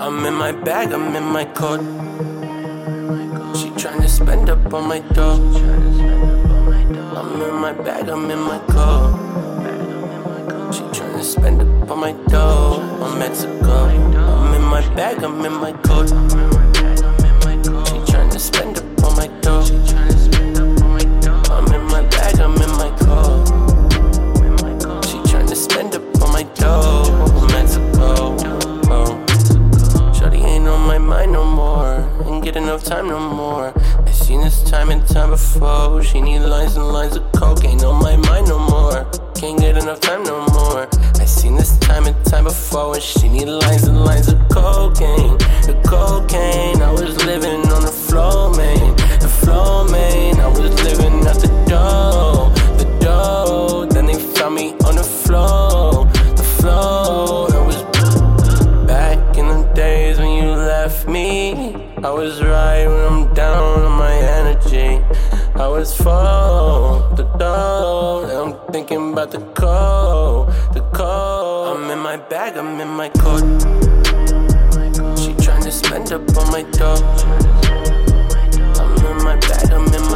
I'm in my bag, I'm in my coat. She tryna spend up on my dough. I'm in my bag, I'm in my coat. She tryna spend up on my dough. On Mexico. I'm in my bag, I'm in my coat. Get enough time no more. I seen this time and time before. She need lines and lines of coke. Ain't on my mind no more. Can't get enough time no more. I seen this time and time before. And she need lines and lines of cocaine. The cocaine. I was living on the floor, I was right when I'm down on my energy. I was full, the dough. I'm thinking about the code, the code. I'm in my bag, I'm in my coat. She tryna spend up on my dough. I'm in my bag, I'm in my.